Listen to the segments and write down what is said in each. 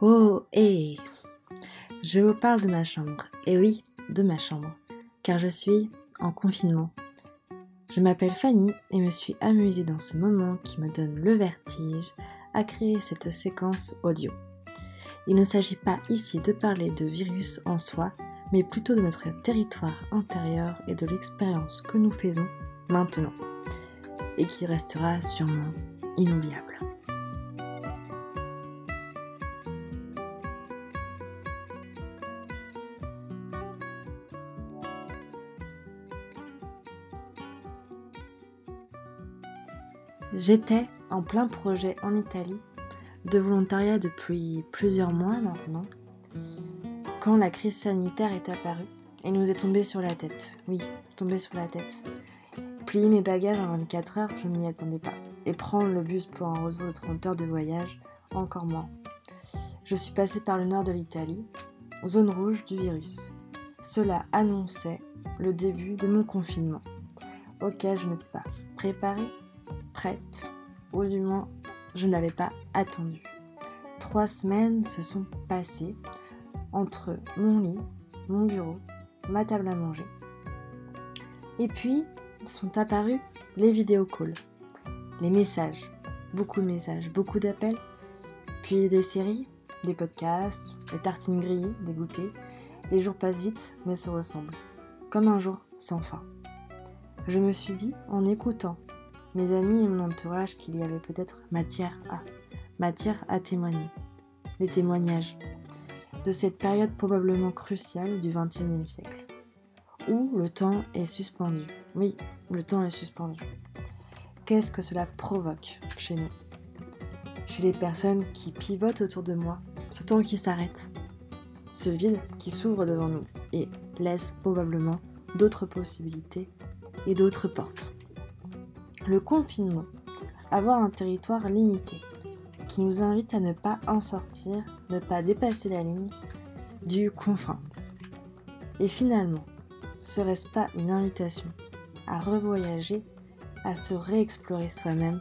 Oh, hé Je vous parle de ma chambre. Et oui, de ma chambre. Car je suis en confinement. Je m'appelle Fanny et me suis amusée dans ce moment qui me donne le vertige à créer cette séquence audio. Il ne s'agit pas ici de parler de virus en soi, mais plutôt de notre territoire intérieur et de l'expérience que nous faisons maintenant, et qui restera sûrement inoubliable. J'étais en plein projet en Italie, de volontariat depuis plusieurs mois maintenant, quand la crise sanitaire est apparue et nous est tombée sur la tête. Oui, tombée sur la tête. Plier mes bagages en 24 heures, je ne m'y attendais pas. Et prendre le bus pour un réseau de 30 heures de voyage, encore moins. Je suis passée par le nord de l'Italie, zone rouge du virus. Cela annonçait le début de mon confinement, auquel je n'étais pas préparée prête, ou du moins je ne l'avais pas attendu. Trois semaines se sont passées entre mon lit, mon bureau, ma table à manger. Et puis sont apparus les vidéocalls, les messages, beaucoup de messages, beaucoup d'appels, puis des séries, des podcasts, des tartines grillées, des goûters. Les jours passent vite mais se ressemblent, comme un jour sans fin. Je me suis dit, en écoutant mes amis et mon entourage qu'il y avait peut-être matière à, matière à témoigner. Des témoignages de cette période probablement cruciale du XXIe siècle, où le temps est suspendu. Oui, le temps est suspendu. Qu'est-ce que cela provoque chez nous? Chez les personnes qui pivotent autour de moi, ce temps qui s'arrête, ce vide qui s'ouvre devant nous et laisse probablement d'autres possibilités et d'autres portes le confinement, avoir un territoire limité, qui nous invite à ne pas en sortir, ne pas dépasser la ligne du confin. Et finalement, serait-ce pas une invitation à revoyager, à se réexplorer soi-même?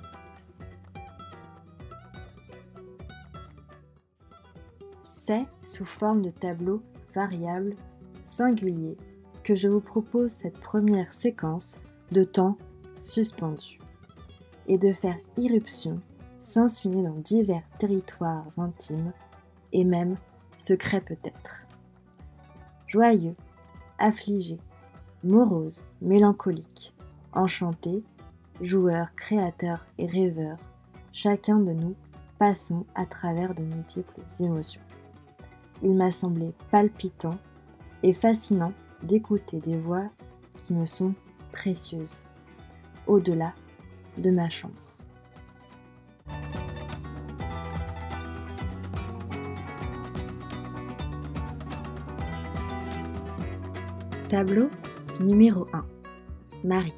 C'est sous forme de tableau variable, singulier, que je vous propose cette première séquence de temps suspendu et de faire irruption, s'insinuer dans divers territoires intimes et même secrets peut-être. Joyeux, affligé, morose, mélancolique, enchanté, joueur, créateur et rêveur, chacun de nous passons à travers de multiples émotions. Il m'a semblé palpitant et fascinant d'écouter des voix qui me sont précieuses, au-delà de ma chambre. Tableau numéro 1. Marie.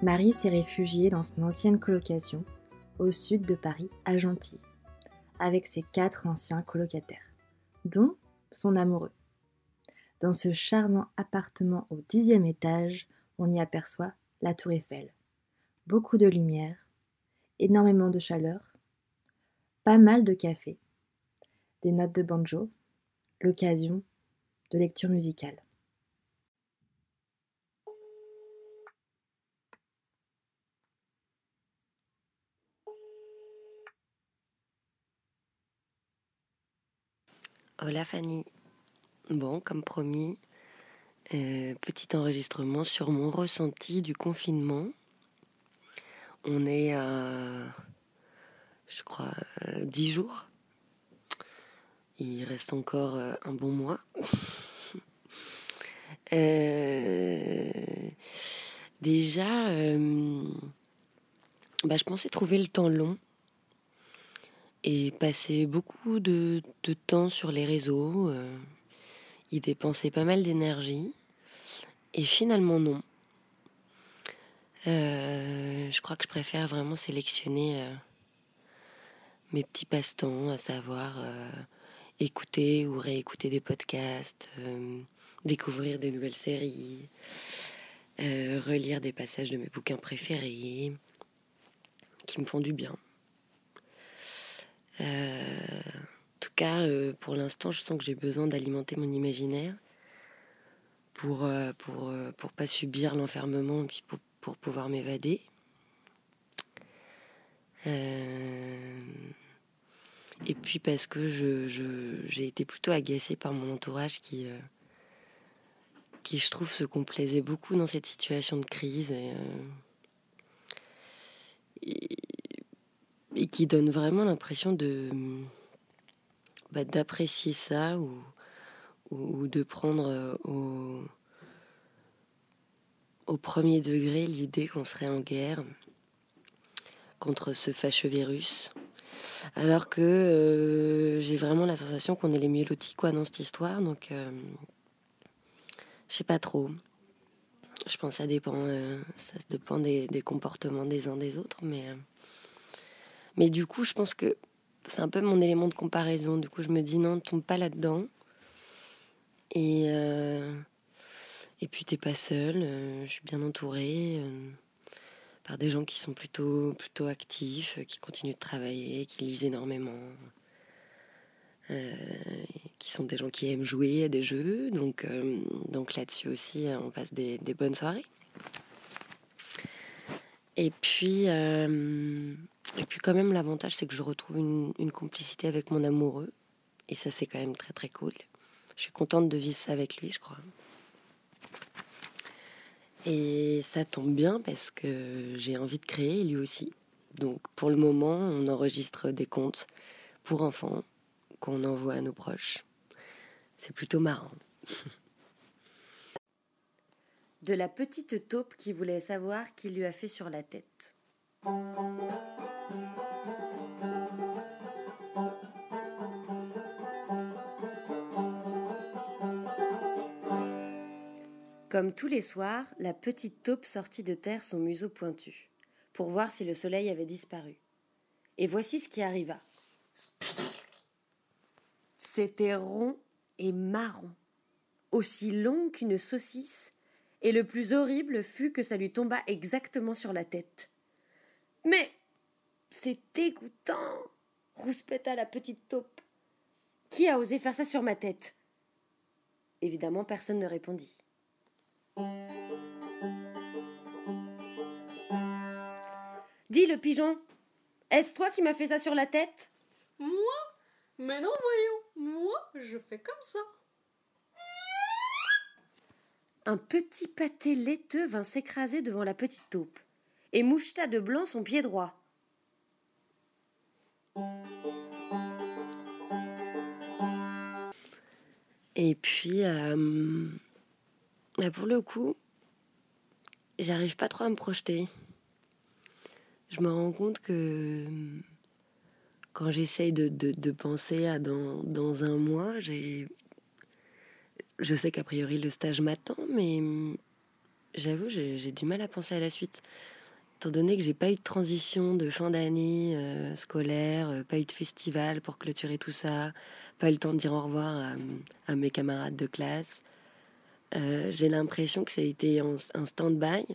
Marie s'est réfugiée dans son ancienne colocation au sud de Paris, à Gentilly, avec ses quatre anciens colocataires, dont son amoureux. Dans ce charmant appartement au dixième étage, on y aperçoit la tour Eiffel, beaucoup de lumière, énormément de chaleur, pas mal de café, des notes de banjo, l'occasion de lecture musicale. Hola Fanny. Bon, comme promis, euh, petit enregistrement sur mon ressenti du confinement on est à, je crois, euh, dix jours. Il reste encore euh, un bon mois. Euh, déjà, bah, je pensais trouver le temps long et passer beaucoup de, de temps sur les réseaux, y dépenser pas mal d'énergie. Et finalement, non. Euh, je crois que je préfère vraiment sélectionner euh, mes petits passe-temps, à savoir euh, écouter ou réécouter des podcasts, découvrir des nouvelles séries, relire des passages de mes bouquins préférés qui me font du bien. en tout cas, pour l'instant, je sens que j'ai besoin d'alimenter mon imaginaire pour, pour, pour pas subir l'enfermement puis pour, pour pouvoir m'évader. Et puis parce que je, j'ai été plutôt agacée par mon entourage qui, euh, qui, je trouve, se complaisait beaucoup dans cette situation de crise et, euh, qui donne vraiment l'impression de bah, d'apprécier ça ou, ou, de prendre euh, au, au premier degré l'idée qu'on serait en guerre contre ce fâcheux virus. Alors que euh, j'ai vraiment la sensation qu'on est les mieux lotis quoi, dans cette histoire. Donc, euh, je sais pas trop. Je pense que ça dépend, euh, ça dépend des, comportements des uns des autres. Mais, mais du coup, je pense que c'est un peu mon élément de comparaison. Du coup, je me dis non, tombe pas là-dedans. Et, et puis, t'es pas seul. je suis bien entourée par des gens qui sont plutôt, plutôt actifs, qui continuent de travailler, qui lisent énormément, euh, qui sont des gens qui aiment jouer à des jeux. Donc, euh, donc là-dessus aussi, on passe des, bonnes soirées. Et puis, euh, et puis quand même, l'avantage, c'est que je retrouve une, une, complicité avec mon amoureux. Et ça, c'est quand même très, très cool. Je suis contente de vivre ça avec lui, je crois. Et ça tombe bien parce que j'ai envie de créer lui aussi. Donc pour le moment, on enregistre des contes pour enfants qu'on envoie à nos proches. C'est plutôt marrant. De la petite taupe qui voulait savoir qui lui a fait sur la tête. Comme tous les soirs, la petite taupe sortit de terre son museau pointu, pour voir si le soleil avait disparu. Et voici ce qui arriva. C'était rond et marron, aussi long qu'une saucisse, et le plus horrible fut que ça lui tomba exactement sur la tête. Mais c'est dégoûtant, rouspéta la petite taupe. Qui a osé faire ça sur ma tête? Évidemment, personne ne répondit. Dis le pigeon, est-ce toi qui m'as fait ça sur la tête? Moi? Mais non, voyons, moi je fais comme ça. Un petit pâté laiteux vint s'écraser devant la petite taupe et moucheta de blanc son pied droit. Et puis, euh, pour le coup, j'arrive pas trop à me projeter. Je me rends compte que quand j'essaye de, de, penser à dans, dans un mois, j'ai. Je sais qu'a priori le stage m'attend, mais j'avoue, j'ai du mal à penser à la suite. Étant donné que j'ai pas eu de transition de fin d'année euh, scolaire, euh, pas eu de festival pour clôturer tout ça, pas eu le temps de dire au revoir à, à mes camarades de classe, euh, j'ai l'impression que ça a été un, stand-by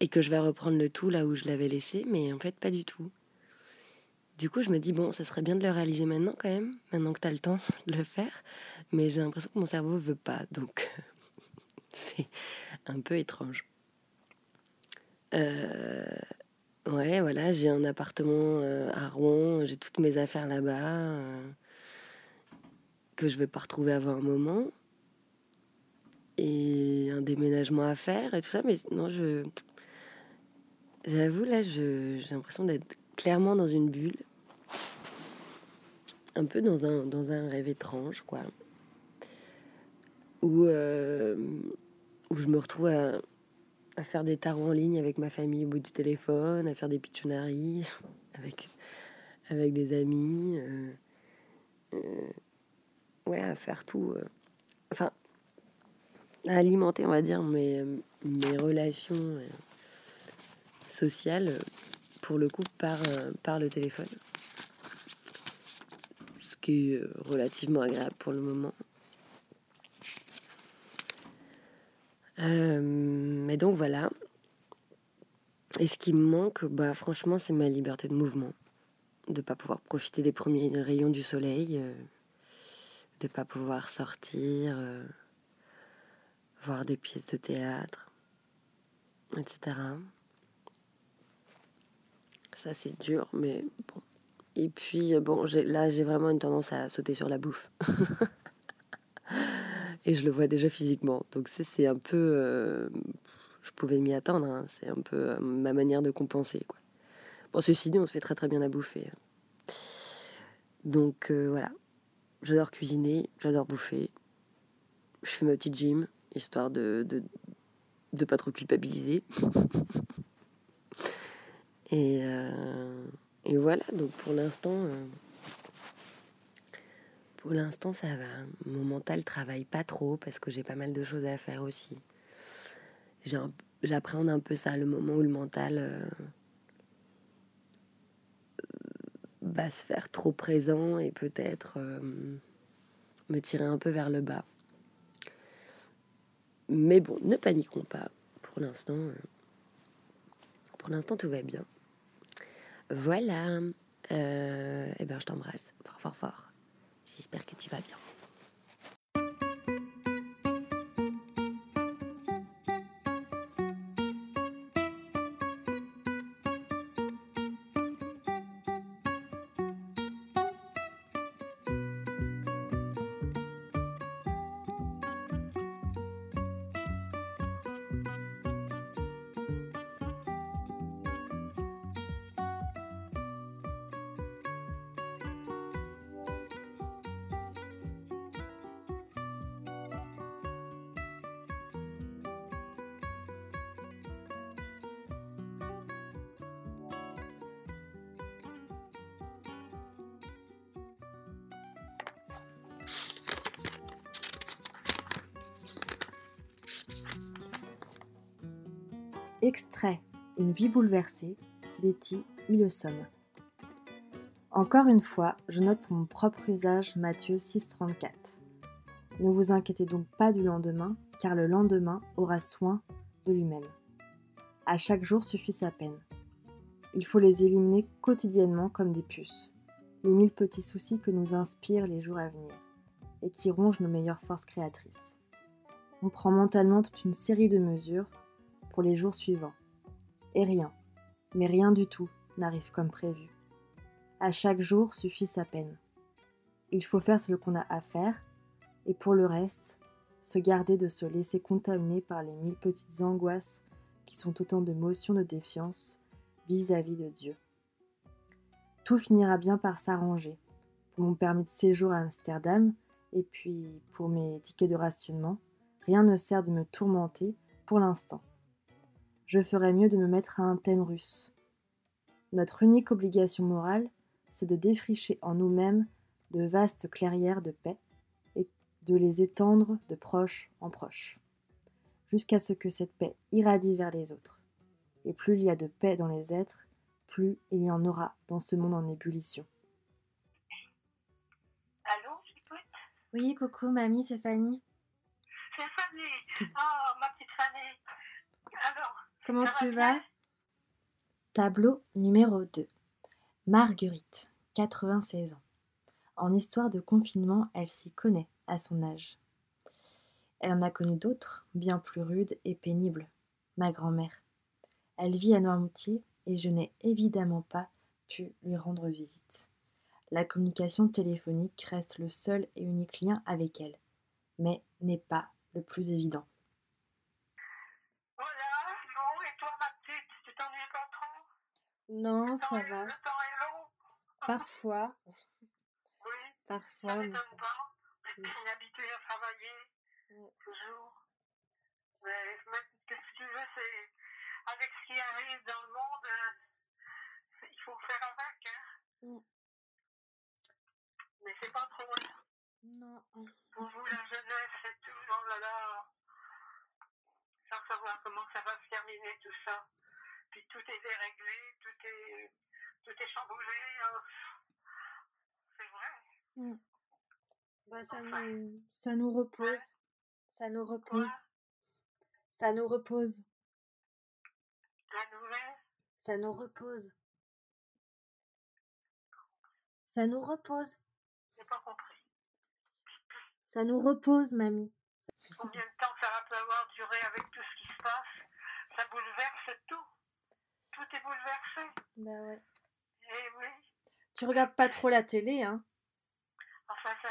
et que je vais reprendre le tout là où je l'avais laissé, mais en fait pas du tout. Du coup, je me dis, bon, ça serait bien de le réaliser maintenant quand même, maintenant que tu as le temps de le faire, mais j'ai l'impression que mon cerveau veut pas, donc c'est un peu étrange. Euh, ouais, voilà, j'ai un appartement euh, à Rouen, j'ai toutes mes affaires là-bas, que je vais pas retrouver avant un moment et un déménagement à faire et tout ça. Mais non, je. J'avoue, là, j'ai l'impression d'être clairement dans une bulle. Un peu dans un, dans un rêve étrange, quoi. Où, euh, où je me retrouve à, faire des tarots en ligne avec ma famille au bout du téléphone, à faire des pitchonaries avec, avec des amis. Euh, euh, ouais, à faire tout. enfin, à alimenter, on va dire, mes, mes relations euh, sociales, pour le coup, par, euh, par le téléphone. Ce qui est euh, relativement agréable pour le moment. mais donc voilà. Et ce qui me manque, bah, franchement, c'est ma liberté de mouvement. de pas pouvoir profiter des premiers rayons du soleil, de pas pouvoir sortir, voir des pièces de théâtre, etc. Ça c'est dur, mais bon. Et puis bon, là j'ai vraiment une tendance à sauter sur la bouffe. Et je le vois déjà physiquement. Donc c'est un peu... je pouvais m'y attendre, hein. c'est un peu ma manière de compenser. Quoi. Bon, ceci dit, on se fait très très bien à bouffer. Donc euh, voilà, j'adore cuisiner, j'adore bouffer. Je fais ma petite gym, histoire de, de, pas trop culpabiliser. et, euh, et voilà, donc pour l'instant, euh, pour l'instant ça va. Mon mental travaille pas trop parce que j'ai pas mal de choses à faire aussi. J'appréhende un peu ça, le moment où le mental va se faire trop présent et peut-être euh, me tirer un peu vers le bas. Mais bon, ne paniquons pas. Pour l'instant, euh, pour l'instant tout va bien. Voilà. Euh, eh ben, je t'embrasse fort, fort, fort. J'espère que tu vas bien. Extrait Une vie bouleversée d'Etty Hillesum. Encore une fois, je note pour mon propre usage Matthieu 6,34. Ne vous inquiétez donc pas du lendemain, car le lendemain aura soin de lui-même. À chaque jour suffit sa peine. Il faut les éliminer quotidiennement comme des puces, les mille petits soucis que nous inspirent les jours à venir, et qui rongent nos meilleures forces créatrices. On prend mentalement toute une série de mesures pour les jours suivants. Et rien, mais rien du tout, n'arrive comme prévu. À chaque jour suffit sa peine. Il faut faire ce qu'on a à faire, et pour le reste, se garder de se laisser contaminer par les mille petites angoisses qui sont autant de motions de défiance vis-à-vis -vis de Dieu. Tout finira bien par s'arranger. Pour mon permis de séjour à Amsterdam, et puis pour mes tickets de rationnement, rien ne sert de me tourmenter pour l'instant je ferais mieux de me mettre à un thème russe. Notre unique obligation morale, c'est de défricher en nous-mêmes de vastes clairières de paix et de les étendre de proche en proche, jusqu'à ce que cette paix irradie vers les autres. Et plus il y a de paix dans les êtres, plus il y en aura dans ce monde en ébullition. Allô, Oui, coucou, mamie, c'est Fanny. C'est Fanny. Oh, ma petite Fanny. Alors, Comment tu vas? Tableau numéro 2. Marguerite, 96 ans. En histoire de confinement, elle s'y connaît à son âge. Elle en a connu d'autres, bien plus rudes et pénibles. Ma grand-mère. Elle vit à Noirmoutier et je n'ai évidemment pas pu lui rendre visite. La communication téléphonique reste le seul et unique lien avec elle, mais n'est pas le plus évident. Non, ça va. Le temps est long. Parfois. Oui. Parfois. Ça mais m'étonne pas. Je suis habituée à travailler. Mm. Toujours. Mais, qu'est-ce que tu veux, c'est. Avec ce qui arrive dans le monde, euh, il faut faire avec, hein. Mm. Mais c'est pas trop. Non. Pour vous, la jeunesse, c'est tout. Oh là là. Sans savoir comment ça va se terminer, tout ça? Puis tout est déréglé, tout est, tout est chamboulé. hein. C'est vrai. Bah, ça, Enfin. nous, ça nous repose. Ça nous repose. Quoi Ça nous repose. La nouvelle, Ça nous repose. Ça nous repose. J'ai pas compris. Ça nous repose, mamie. Combien de temps ça va peut avoir duré avec tout ce qui se passe? Ça bouleverse tout. Tout est bouleversé. Bah ouais. Et oui. Tu regardes pas trop la télé, hein Enfin, ça,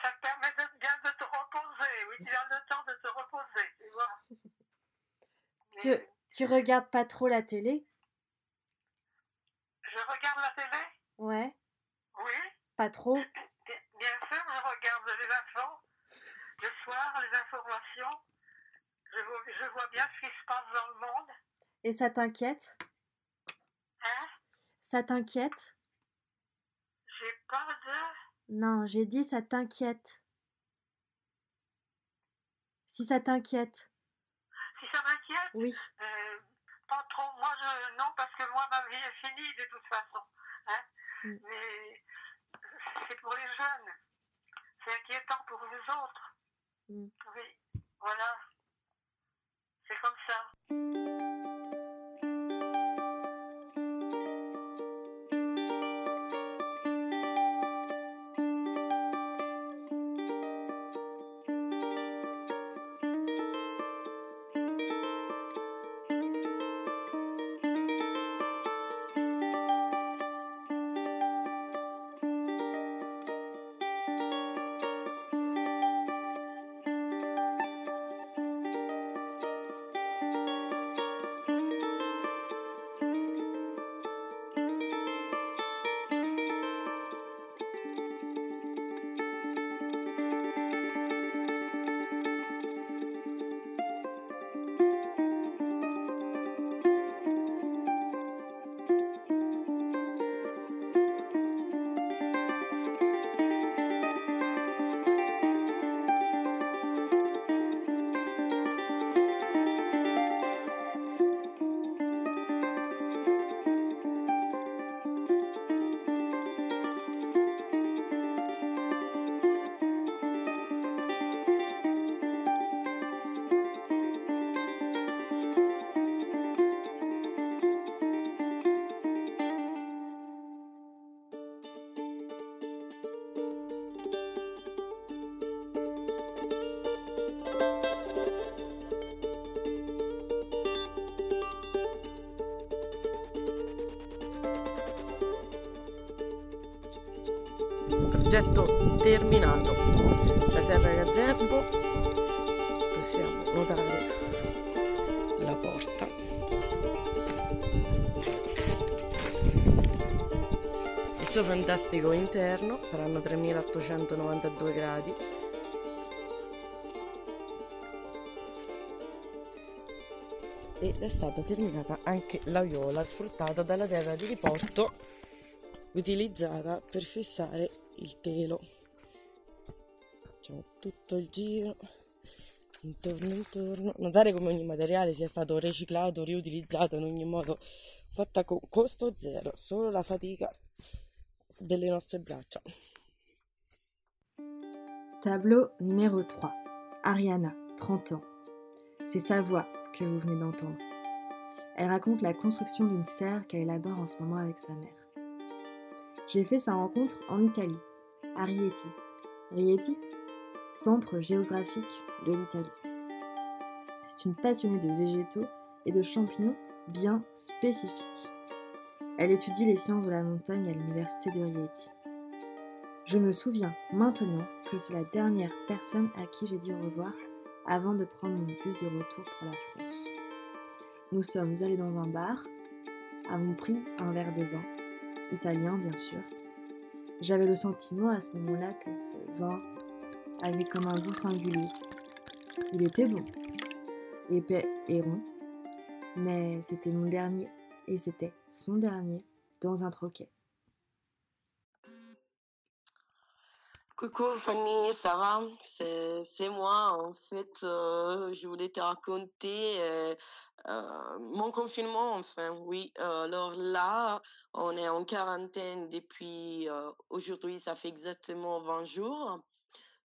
ça te permet de, bien de te reposer. Oui, tu as le temps de te reposer, tu vois. Tu, Mais tu regardes pas trop la télé? Je regarde la télé? Ouais. Oui. Pas trop? Bien sûr, je regarde les infos. Le soir, les informations. Je vois, je vois bien ce qui se passe dans le monde. Et ça t'inquiète? Ça t'inquiète? J'ai pas de... Non, j'ai dit ça t'inquiète. Si ça t'inquiète, Si ça m'inquiète, oui. euh, pas trop. Moi, je... non, parce que moi, ma vie est finie de toute façon. Hein Mm. Mais c'est pour les jeunes. C'est inquiétant pour vous autres. Mm. Oui, voilà. C'est comme ça. Progetto terminato. La serra gazebo. Possiamo notare la porta. Il suo fantastico interno saranno 3892 gradi. Ed è stata terminata anche la viola sfruttata dalla terra di riporto utilizzata per fissare il telo. Facciamo tutto il giro, intorno intorno. Notare come ogni materiale sia stato riciclato, riutilizzato in ogni modo, fatta con costo zero, solo la fatica delle nostre braccia. Tableau numéro 3. Ariana, 30 ans. C'est sa voix que vous venez d'entendre. Elle raconte la construction d'une serre qu'elle élabore en ce moment avec sa mère. J'ai fait sa rencontre en Italie, à Rieti. Rieti, centre géographique de l'Italie. C'est une passionnée de végétaux et de champignons bien spécifiques. Elle étudie les sciences de la montagne à l'université de Rieti. Je me souviens maintenant que c'est la dernière personne à qui j'ai dit au revoir avant de prendre mon bus de retour pour la France. Nous sommes allés dans un bar, avons pris un verre de vin, italien bien sûr. J'avais le sentiment à ce moment-là que ce vin avait comme un goût singulier. Il était bon, épais et rond, mais c'était mon dernier, et c'était son dernier dans un troquet. Coucou Fanny, ça va? C'est moi. En fait, euh, je voulais te raconter euh, euh, mon confinement, enfin, oui. Alors là, on est en quarantaine depuis euh, aujourd'hui, ça fait exactement 20 jours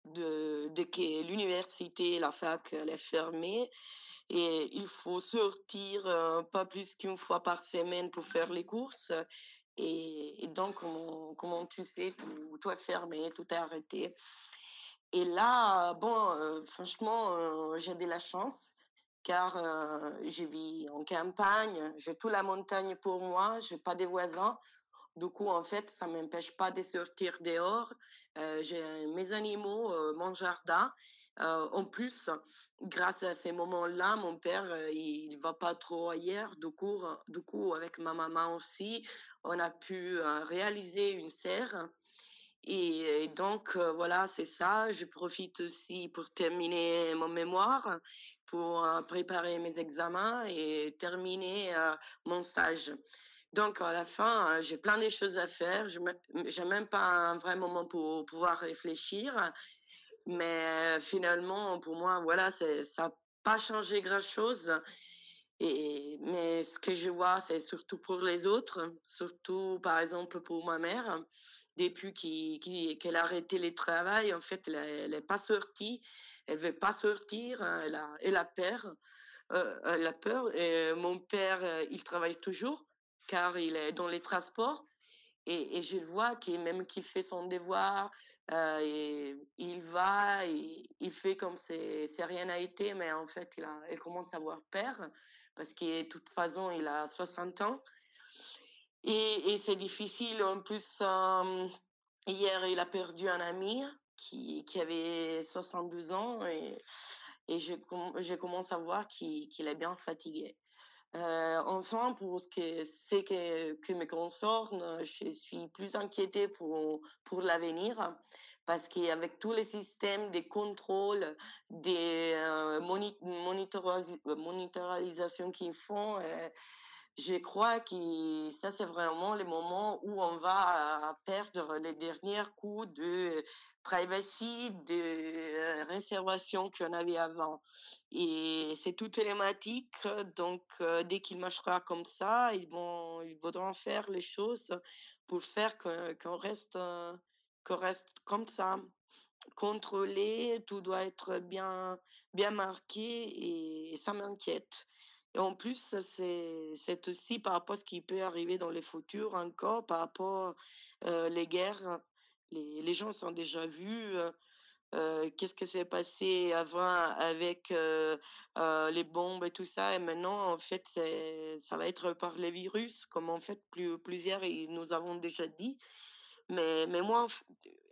de, de que l'université, la fac, elle est fermée et il faut sortir euh, pas plus qu'une fois par semaine pour faire les courses. Et, donc, comment, tu sais, tout, tout est fermé, tout est arrêté. Et là, bon, franchement, j'ai de la chance car je vis en campagne, j'ai toute la montagne pour moi, j'ai pas de voisins. Du coup, en fait, ça m'empêche pas de sortir dehors. j'ai mes animaux, mon jardin. en plus, grâce à ces moments-là, mon père, il va pas trop ailleurs. Du coup, du coup, avec ma maman aussi, on a pu réaliser une serre et, donc, voilà, c'est ça. Je profite aussi pour terminer mon mémoire, pour préparer mes examens et terminer mon stage. Donc, à la fin, j'ai plein de choses à faire. Je n'ai même pas un vrai moment pour pouvoir réfléchir. Mais finalement, pour moi, voilà, ça n'a pas changé grand-chose. Et, mais ce que je vois, c'est surtout pour les autres, surtout par exemple pour ma mère depuis qu'elle a arrêté le travail, en fait, elle n'est pas sortie. Elle veut pas sortir. Hein, elle a, peur. Euh, peur. Mon père, euh, il travaille toujours car il est dans les transports. Et, et je vois qu'il même qu'il fait son devoir, euh, il va, il fait comme si rien n'a été, mais en fait, il, a, il commence à avoir peur parce que toute façon, il a 60 ans. Et, c'est difficile. En plus, hier, il a perdu un ami qui, avait 72 ans et, je, commence à voir qu'il est bien fatigué. Enfin, pour ce que c'est que, que me concerne, je suis plus inquiétée pour, pour l'avenir parce qu'avec tous les systèmes de contrôle, des euh, monitorisations qu'ils font, je crois que ça, c'est vraiment le moment où on va perdre les derniers coups de privacy, de euh, réservation qu'on avait avant. Et c'est tout télématique, donc euh, dès qu'il marchera comme ça, ils vont, ils voudront faire les choses pour faire qu'on reste, euh, qu'on reste comme ça contrôlé, tout doit être bien, bien marqué et ça m'inquiète. Et en plus, c'est aussi par rapport à ce qui peut arriver dans le futur encore, par rapport euh, les guerres. Les, les gens sont déjà vus. Euh, euh, qu'est-ce qui s'est passé avant avec euh, les bombes et tout ça. Et maintenant, en fait, ça va être par les virus, comme en fait plus, plusieurs nous avons déjà dit. Mais, mais moi,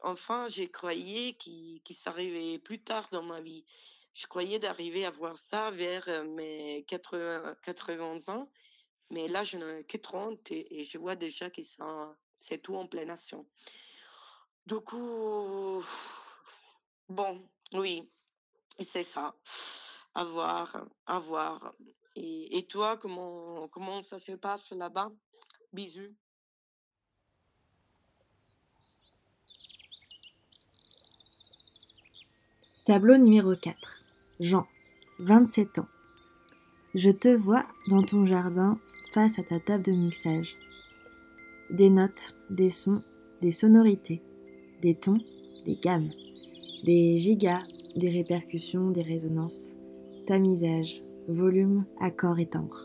enfin, j'ai croyé qu'il qu s'arrivait plus tard dans ma vie. Je croyais d'arriver à voir ça vers mes 80, 80 ans, mais là, je n'ai que 30 et, je vois déjà que c'est tout en pleine action. Du coup, bon, oui, c'est ça. À voir, à voir. Et, et, toi, comment, comment ça se passe là-bas? Bisous. Tableau numéro 4. Jean, 27 ans. Je te vois dans ton jardin face à ta table de mixage. Des notes, des sons, des sonorités, des tons, des gammes, des gigas, des répercussions, des résonances, tamisage, volume, accord et timbre.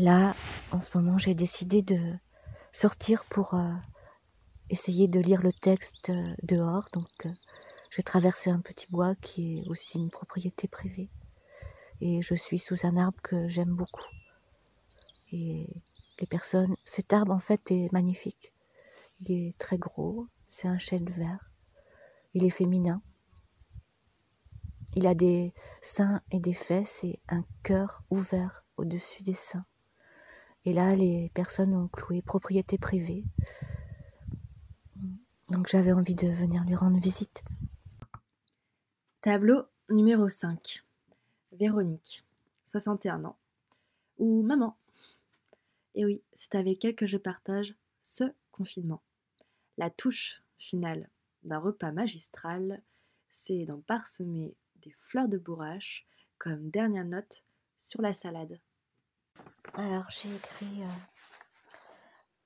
Là, en ce moment, j'ai décidé de sortir pour euh, essayer de lire le texte euh, dehors. Donc, euh, j'ai traversé un petit bois qui est aussi une propriété privée. Et je suis sous un arbre que j'aime beaucoup. Et les personnes, cet arbre en fait est magnifique. Il est très gros, c'est un chêne vert. Il est féminin. Il a des seins et des fesses et un cœur ouvert au-dessus des seins. Et là, les personnes ont cloué propriété privée. Donc j'avais envie de venir lui rendre visite. Tableau numéro 5. Véronique, 61 ans. Ou maman. Et oui, c'est avec elle que je partage ce confinement. La touche finale d'un repas magistral, c'est d'en parsemer des fleurs de bourrache comme dernière note sur la salade. Alors j'ai écrit euh,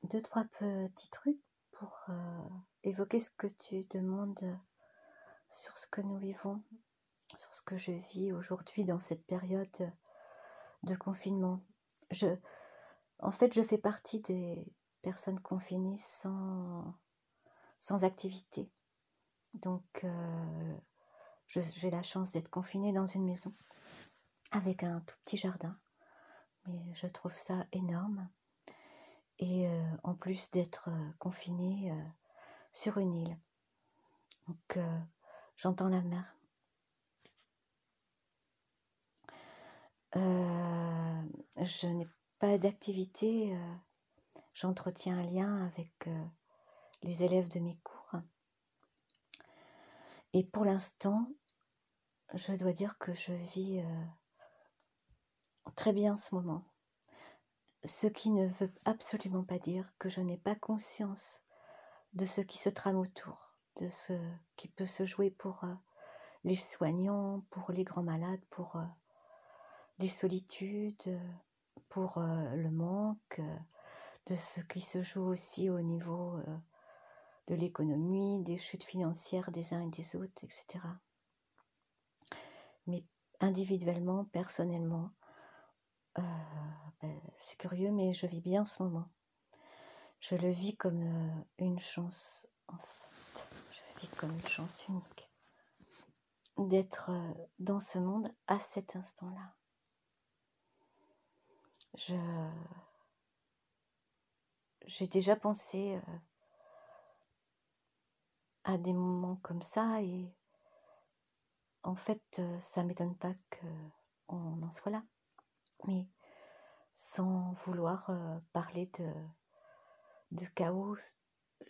deux, trois petits trucs pour euh, évoquer ce que tu demandes sur ce que nous vivons, sur ce que je vis aujourd'hui dans cette période de confinement. En fait, je fais partie des personnes confinées sans, sans activité. Donc, euh, j'ai la chance d'être confinée dans une maison avec un tout petit jardin. Mais je trouve ça énorme. Et euh, en plus d'être euh, confinée sur une île. Donc, j'entends la mer. je n'ai pas d'activité. J'entretiens un lien avec les élèves de mes cours. Et pour l'instant, je dois dire que je vis euh, très bien ce moment. Ce qui ne veut absolument pas dire que je n'ai pas conscience de ce qui se trame autour, de ce qui peut se jouer pour euh, les soignants, pour les grands malades, pour euh, les solitudes, pour le manque, de ce qui se joue aussi au niveau de l'économie, des chutes financières des uns et des autres, etc. Mais individuellement, personnellement, euh, ben, c'est curieux, mais je vis bien ce moment. Je le vis comme euh, une chance, en fait. Je vis comme une chance unique d'être euh, dans ce monde à cet instant-là. Je j'ai déjà pensé à des moments comme ça et en fait, ça m'étonne pas qu'on en soit là. Mais sans vouloir euh, parler de, de chaos,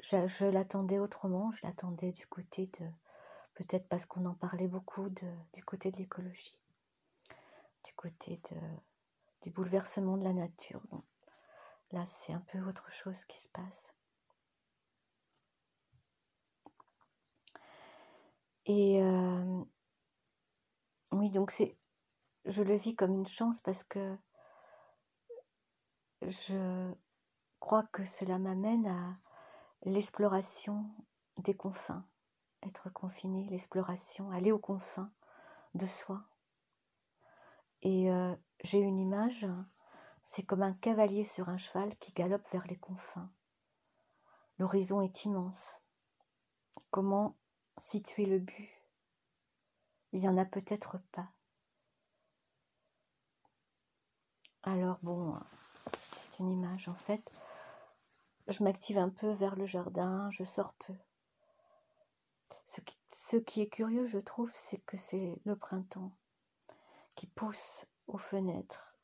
je, l'attendais autrement, je l'attendais du côté de, peut-être parce qu'on en parlait beaucoup, du côté de l'écologie, du côté de, du bouleversement de la nature. Là, c'est un peu autre chose qui se passe. Et oui, donc c'est, je le vis comme une chance parce que je crois que cela m'amène à l'exploration des confins, être confiné, l'exploration, aller aux confins de soi. Et j'ai une image, c'est comme un cavalier sur un cheval qui galope vers les confins. L'horizon est immense. Comment situer le but? Il n'y en a peut-être pas. Alors bon, c'est une image en fait. Je m'active un peu vers le jardin, je sors peu. Ce qui, est curieux, je trouve, c'est que c'est le printemps qui pousse aux fenêtres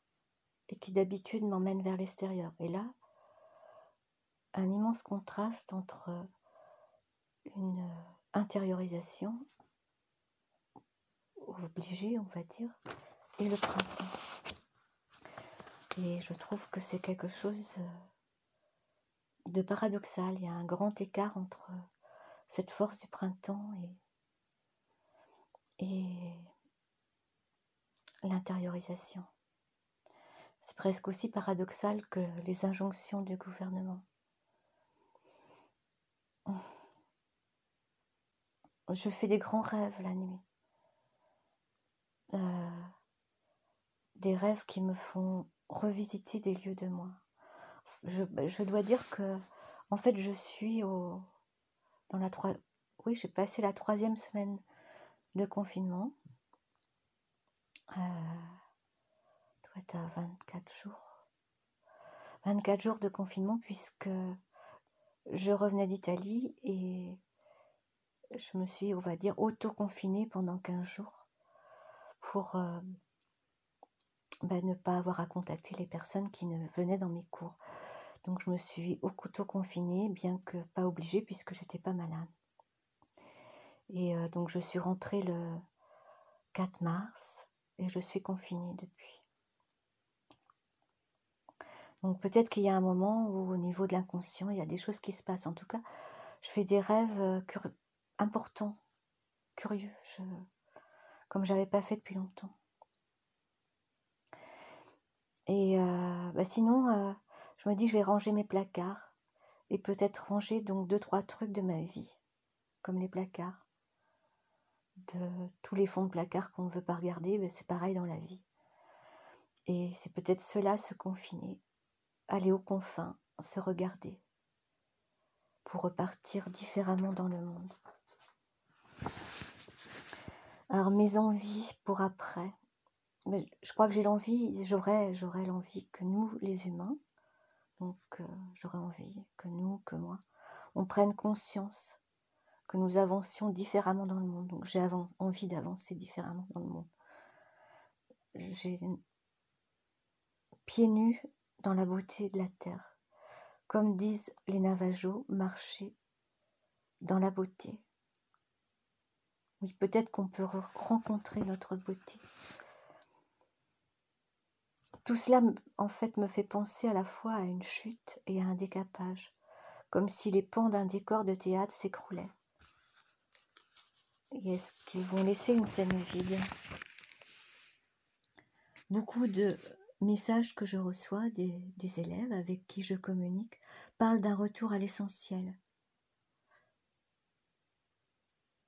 et qui d'habitude m'emmène vers l'extérieur. Et là, un immense contraste entre une intériorisation obligée, on va dire, et le printemps. Et je trouve que c'est quelque chose de paradoxal. Il y a un grand écart entre cette force du printemps et, et l'intériorisation. C'est presque aussi paradoxal que les injonctions du gouvernement. Je fais des grands rêves la nuit. Euh, des rêves qui me font revisiter des lieux de moi. Je, je dois dire que, en fait, je suis au, dans la trois, oui, j'ai passé la troisième semaine de confinement. Euh, doit être à 24 jours. 24 jours de confinement puisque je revenais d'Italie et je me suis, on va dire, auto-confinée pendant 15 jours pour euh, ben, ne pas avoir à contacter les personnes qui ne venaient dans mes cours. Donc je me suis auto-confinée, bien que pas obligée puisque j'étais pas malade. Et euh, donc je suis rentrée le 4 mars et je suis confinée depuis. Donc peut-être qu'il y a un moment où au niveau de l'inconscient, il y a des choses qui se passent. En tout cas, je fais des rêves euh, importants, curieux, je, comme j'avais pas fait depuis longtemps. Et euh, bah sinon, euh, je me dis je vais ranger mes placards et peut-être ranger donc deux trois trucs de ma vie, comme les placards, de tous les fonds de placards qu'on ne veut pas regarder, ben c'est pareil dans la vie. Et c'est peut-être cela se confiner, aller aux confins, se regarder, pour repartir différemment dans le monde. Alors mes envies pour après, je crois que j'ai l'envie, j'aurais, j'aurais l'envie que nous, les humains, donc euh, j'aurais envie que nous, que moi, on prenne conscience que nous avancions différemment dans le monde. Donc j'ai envie d'avancer différemment dans le monde. J'ai pieds nus dans la beauté de la terre. Comme disent les Navajos, marcher dans la beauté. Oui, peut-être qu'on peut rencontrer notre beauté tout cela, en fait, me fait penser à la fois à une chute et à un décapage, comme si les pans d'un décor de théâtre s'écroulaient. Et est-ce qu'ils vont laisser une scène vide? Beaucoup de messages que je reçois des, des élèves avec qui je communique parlent d'un retour à l'essentiel.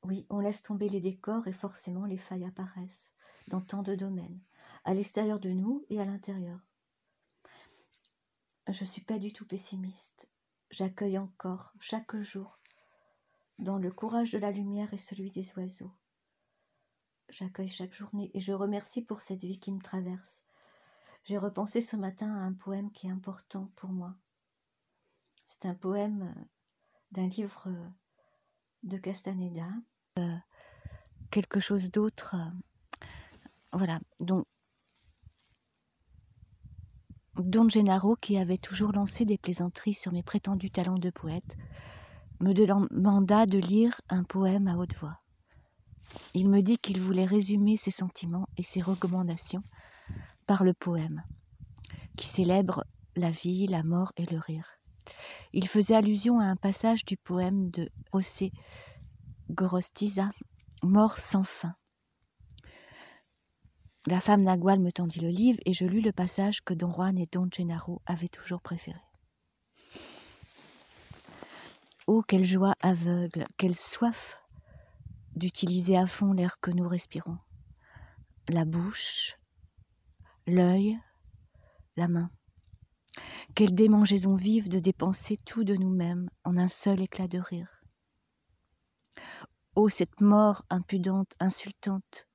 Oui, on laisse tomber les décors et forcément les failles apparaissent dans tant de domaines à l'extérieur de nous et à l'intérieur. Je ne suis pas du tout pessimiste. J'accueille encore, chaque jour, dans le courage de la lumière et celui des oiseaux. J'accueille chaque journée et je remercie pour cette vie qui me traverse. J'ai repensé ce matin à un poème qui est important pour moi. C'est un poème euh, d'un livre euh, de Castaneda. Euh, quelque chose d'autre. voilà, donc Don Gennaro, qui avait toujours lancé des plaisanteries sur mes prétendus talents de poète, me demanda de lire un poème à haute voix. Il me dit qu'il voulait résumer ses sentiments et ses recommandations par le poème, qui célèbre la vie, la mort et le rire. Il faisait allusion à un passage du poème de José Gorostiza, Mort sans fin, la femme Nagual me tendit le livre et je lus le passage que Don Juan et Don Gennaro avaient toujours préféré. Oh, quelle joie aveugle, quelle soif d'utiliser à fond l'air que nous respirons. La bouche, l'œil, la main. Quelle démangeaison vive de dépenser tout de nous-mêmes en un seul éclat de rire. Oh, cette mort impudente, insultante,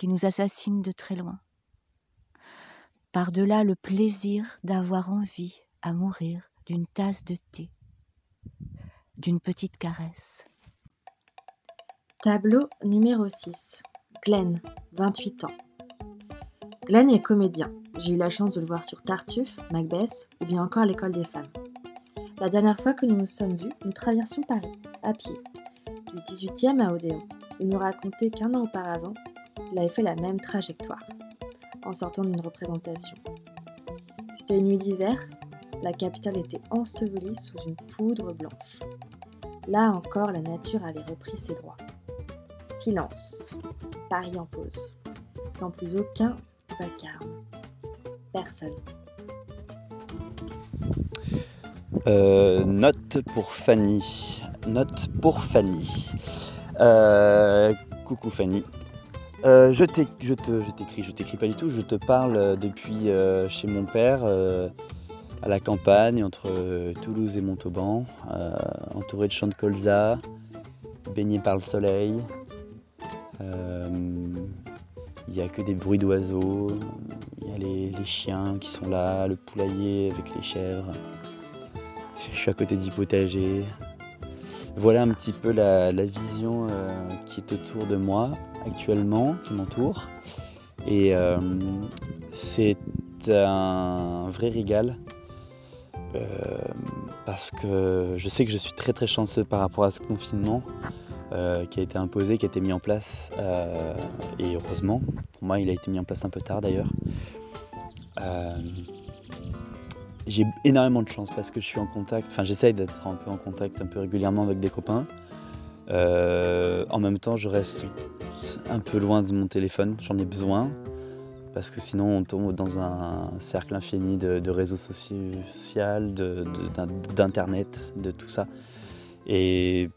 qui nous assassine de très loin. Par-delà le plaisir d'avoir envie à mourir d'une tasse de thé, d'une petite caresse. Tableau numéro 6. Glenn, 28 ans. Glenn est comédien. J'ai eu la chance de le voir sur Tartuffe, Macbeth ou bien encore l'école des femmes. La dernière fois que nous nous sommes vus, nous traversions Paris, à pied, du 18e à Odéon. Il nous racontait qu'un an auparavant, il avait fait la même trajectoire en sortant d'une représentation. C'était une nuit d'hiver, la capitale était ensevelie sous une poudre blanche. Là encore, la nature avait repris ses droits. Silence. Paris en pause. Sans plus aucun vacarme. Personne. Euh, note pour Fanny. Note pour Fanny. Euh, coucou Fanny. Euh, je t'écris, je t'écris, je t'écris pas du tout. Je te parle euh, depuis euh, chez mon père, à la campagne, entre Toulouse et Montauban, entouré de champs de colza, baigné par le soleil. Il n'y a que des bruits d'oiseaux, il y a les, chiens qui sont là, le poulailler avec les chèvres. Je suis à côté du potager. Voilà un petit peu la, vision qui est autour de moi actuellement, qui m'entoure. Et euh, c'est un vrai régal. euh, parce que je sais que je suis très très chanceux par rapport à ce confinement euh, qui a été imposé, qui a été mis en place. et heureusement, pour moi, il a été mis en place un peu tard d'ailleurs. J'ai énormément de chance parce que je suis en contact, enfin j'essaye d'être un peu en contact un peu régulièrement avec des copains. En même temps, je reste un peu loin de mon téléphone, j'en ai besoin parce que sinon on tombe dans un cercle infini de, réseaux sociaux, d'internet, de tout ça. Et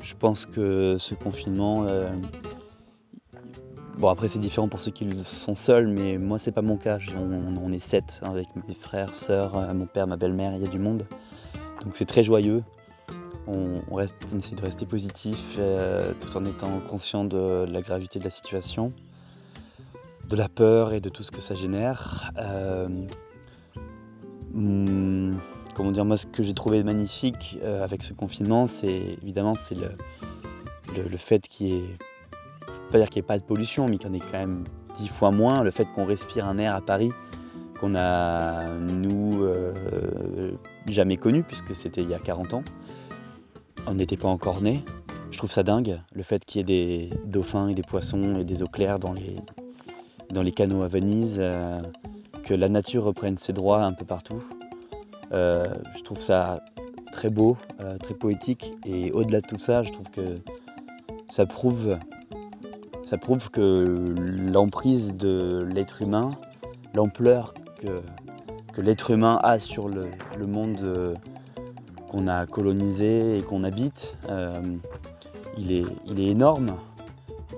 je pense que ce confinement, euh, bon après c'est différent pour ceux qui sont seuls, mais moi c'est pas mon cas. On, est sept avec mes frères, sœurs, euh, mon père, ma belle-mère, il y a du monde. Donc c'est très joyeux. On, essaie de rester positif euh, tout en étant conscient de la gravité de la situation, de la peur et de tout ce que ça génère. Euh, hum, comment dire, moi ce que j'ai trouvé magnifique euh, avec ce confinement, c'est évidemment le, fait qu'il y ait, pas qu'il n'y ait pas de pollution, mais qu'il y en ait quand même dix fois moins, le fait qu'on respire un air à Paris qu'on a, nous, jamais connu, puisque c'était il y a 40 ans. On n'était pas encore nés. Je trouve ça dingue, le fait qu'il y ait des dauphins et des poissons et des eaux claires dans les, canaux à Venise, euh, que la nature reprenne ses droits un peu partout. Euh, je trouve ça très beau, euh, très poétique, et au-delà de tout ça, je trouve que ça prouve, que l'emprise de l'être humain, l'ampleur que, l'être humain a sur le, monde qu'on a colonisé et qu'on habite, euh, il, est, énorme.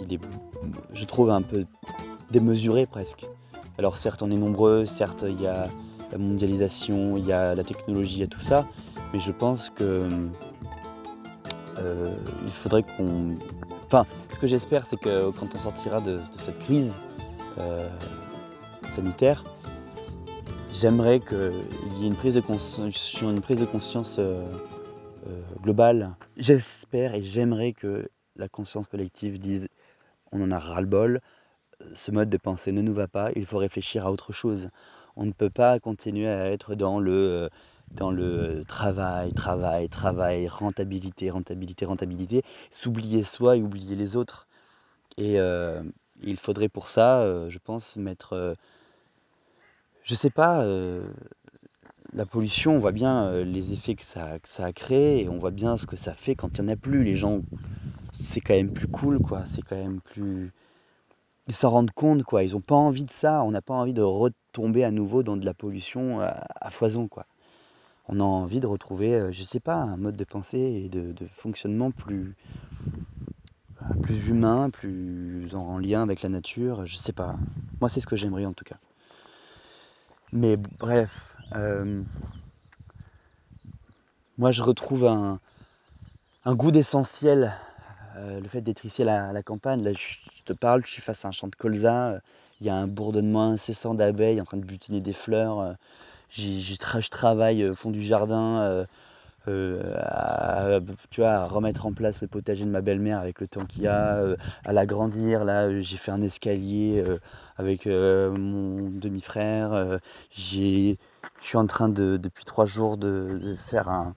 Il est, je trouve, un peu démesuré presque. Alors certes, on est nombreux, certes, il y a la mondialisation, il y a la technologie, il y a tout ça, mais je pense que euh, il faudrait qu'on... Enfin, ce que j'espère, c'est que quand on sortira de, de cette crise euh, sanitaire, j'aimerais qu'il y ait une prise de conscience, euh, euh, globale. J'espère et j'aimerais que la conscience collective dise on en a ras-le-bol, ce mode de pensée ne nous va pas, il faut réfléchir à autre chose. On ne peut pas continuer à être dans le, euh, travail, travail, travail, rentabilité, rentabilité, rentabilité, s'oublier soi et oublier les autres. Et il faudrait pour ça, je pense, mettre, je sais pas, euh, la pollution, on voit bien euh, les effets que ça, a créé, et on voit bien ce que ça fait quand il n'y en a plus. Les gens, c'est quand même plus cool, quoi. C'est quand même plus. Ils s'en rendent compte, quoi. Ils n'ont pas envie de ça. On n'a pas envie de retomber à nouveau dans de la pollution à, à foison, quoi. On a envie de retrouver, euh, je sais pas, un mode de pensée et de, fonctionnement plus, plus humain, plus en lien avec la nature. Je sais pas. Moi, c'est ce que j'aimerais en tout cas. Mais bref, euh, moi je retrouve un, goût d'essentiel. Euh, le fait d'être ici à la, campagne, là je, te parle, je suis face à un champ de colza, euh, il y a un bourdonnement incessant d'abeilles en train de butiner des fleurs. je travaille au fond du jardin, euh, à, tu vois, remettre en place le potager de ma belle-mère avec le temps qu'il y a, euh, à l'agrandir. Là, euh, j'ai fait un escalier avec mon demi-frère. je suis en train de, depuis trois jours de, faire un,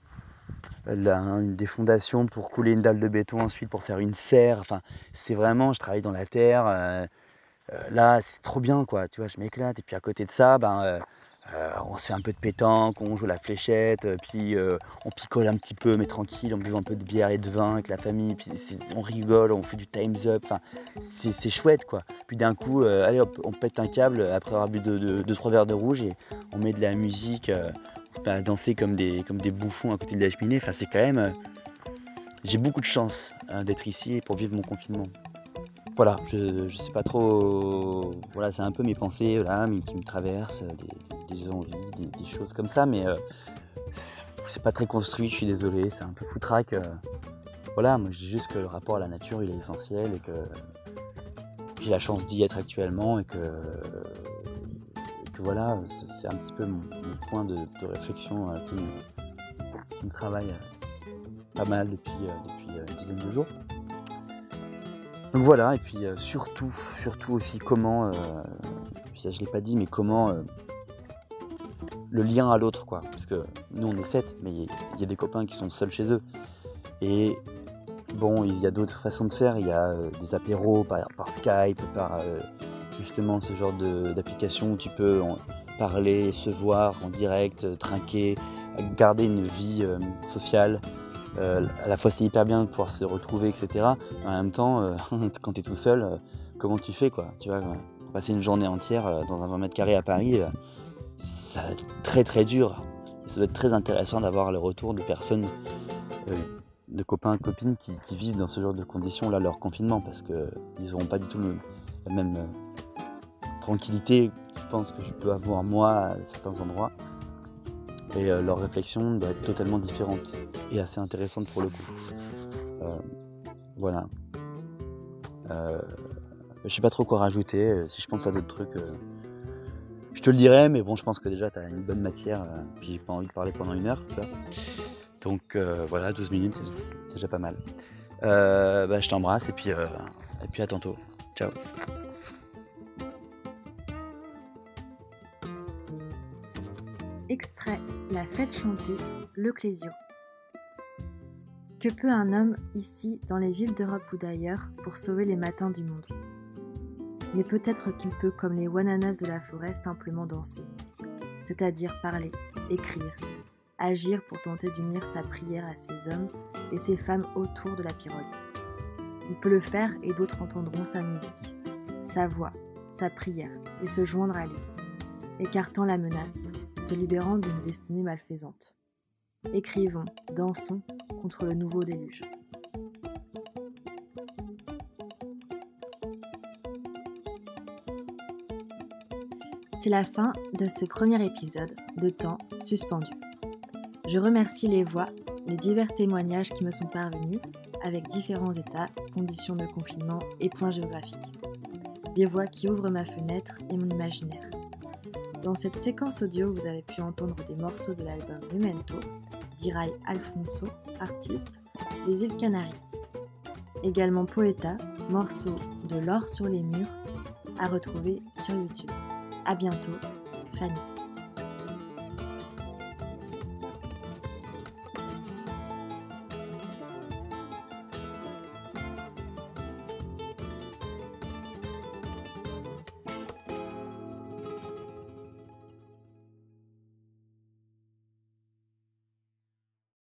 la- des fondations pour couler une dalle de béton ensuite pour faire une serre. Enfin, c'est vraiment, je travaille dans la terre. là, c'est trop bien, quoi. Tu vois, je m'éclate. Et puis à côté de ça, ben, euh, on se fait un peu de pétanque, on joue la fléchette, euh, puis euh, on picole un petit peu, mais tranquille, on buvant un peu de bière et de vin avec la famille, puis on rigole, on fait du time's up, c'est chouette quoi. Puis d'un coup, allez on pète un câble après avoir bu 2-3 deux, deux, trois verres de rouge et on met de la musique, on se met à danser comme des, comme des bouffons à côté de la cheminée, enfin c'est quand même... J'ai beaucoup de chance hein, d'être ici pour vivre mon confinement. Voilà, je, sais pas trop. Voilà, c'est un peu mes pensées qui me traversent, des, envies, des, choses comme ça, mais c'est pas très construit, je suis désolé, c'est un peu foutraque. voilà, moi je dis juste que le rapport à la nature il est essentiel et que j'ai la chance d'y être actuellement et que, voilà, c'est un petit peu mon, point de, réflexion qui me, travaille pas mal depuis une dizaine de jours. Donc voilà, et puis surtout, surtout aussi comment, ça je l'ai pas dit, mais comment le lien à l'autre, quoi. Parce que nous, on est sept, mais il y, a des copains qui sont seuls chez eux. Et bon, il y a d'autres façons de faire. Il y a euh, des apéros par, Skype, par euh, justement ce genre d'application où tu peux parler, se voir en direct, euh, trinquer, garder une vie sociale. À la fois, c'est hyper bien de pouvoir se retrouver, etc. En même temps, quand tu es tout seul, comment tu fais, quoi Tu vois, passer une journée entière dans un 20 mètres carrés à Paris ça va être très très dur. Ça doit être très intéressant d'avoir le retour de personnes, euh, de copains, copines qui, vivent dans ce genre de conditions là leur confinement parce qu'ils n'auront pas du tout la même euh, tranquillité, je pense que je peux avoir moi à certains endroits. Et euh, leur réflexion doit être totalement différente et assez intéressante pour le coup. voilà. je sais pas trop quoi rajouter. Si je pense à d'autres trucs, je te le dirai, mais bon, je pense que déjà, tu as une bonne matière, euh, puis j'ai pas envie de parler pendant une heure, tu vois. Donc euh, voilà, 12 minutes, c'est déjà pas mal. Euh, bah, je t'embrasse et puis, et puis à tantôt. Ciao. Extrait La fête chantée, le Clésio. Que peut un homme ici, dans les villes d'Europe ou d'ailleurs, pour sauver les matins du monde? Mais peut-être qu'il peut, comme les wananas de la forêt, simplement danser, c'est-à-dire parler, écrire, agir pour tenter d'unir sa prière à ces hommes et ces femmes autour de la pirogue. Il peut le faire et d'autres entendront sa musique, sa voix, sa prière et se joindre à lui, écartant la menace, se libérant d'une destinée malfaisante. Écrivons, dansons contre le nouveau déluge. C'est la fin de ce premier épisode de Temps suspendu. Je remercie les voix, les divers témoignages qui me sont parvenus avec différents états, conditions de confinement et points géographiques. Des voix qui ouvrent ma fenêtre et mon imaginaire. Dans cette séquence audio, vous avez pu entendre des morceaux de l'album Memento d'Irai Alfonso, artiste des îles Canaries. Également Poeta, morceau de L'or sur les murs, à retrouver sur YouTube. À bientôt, Fanny.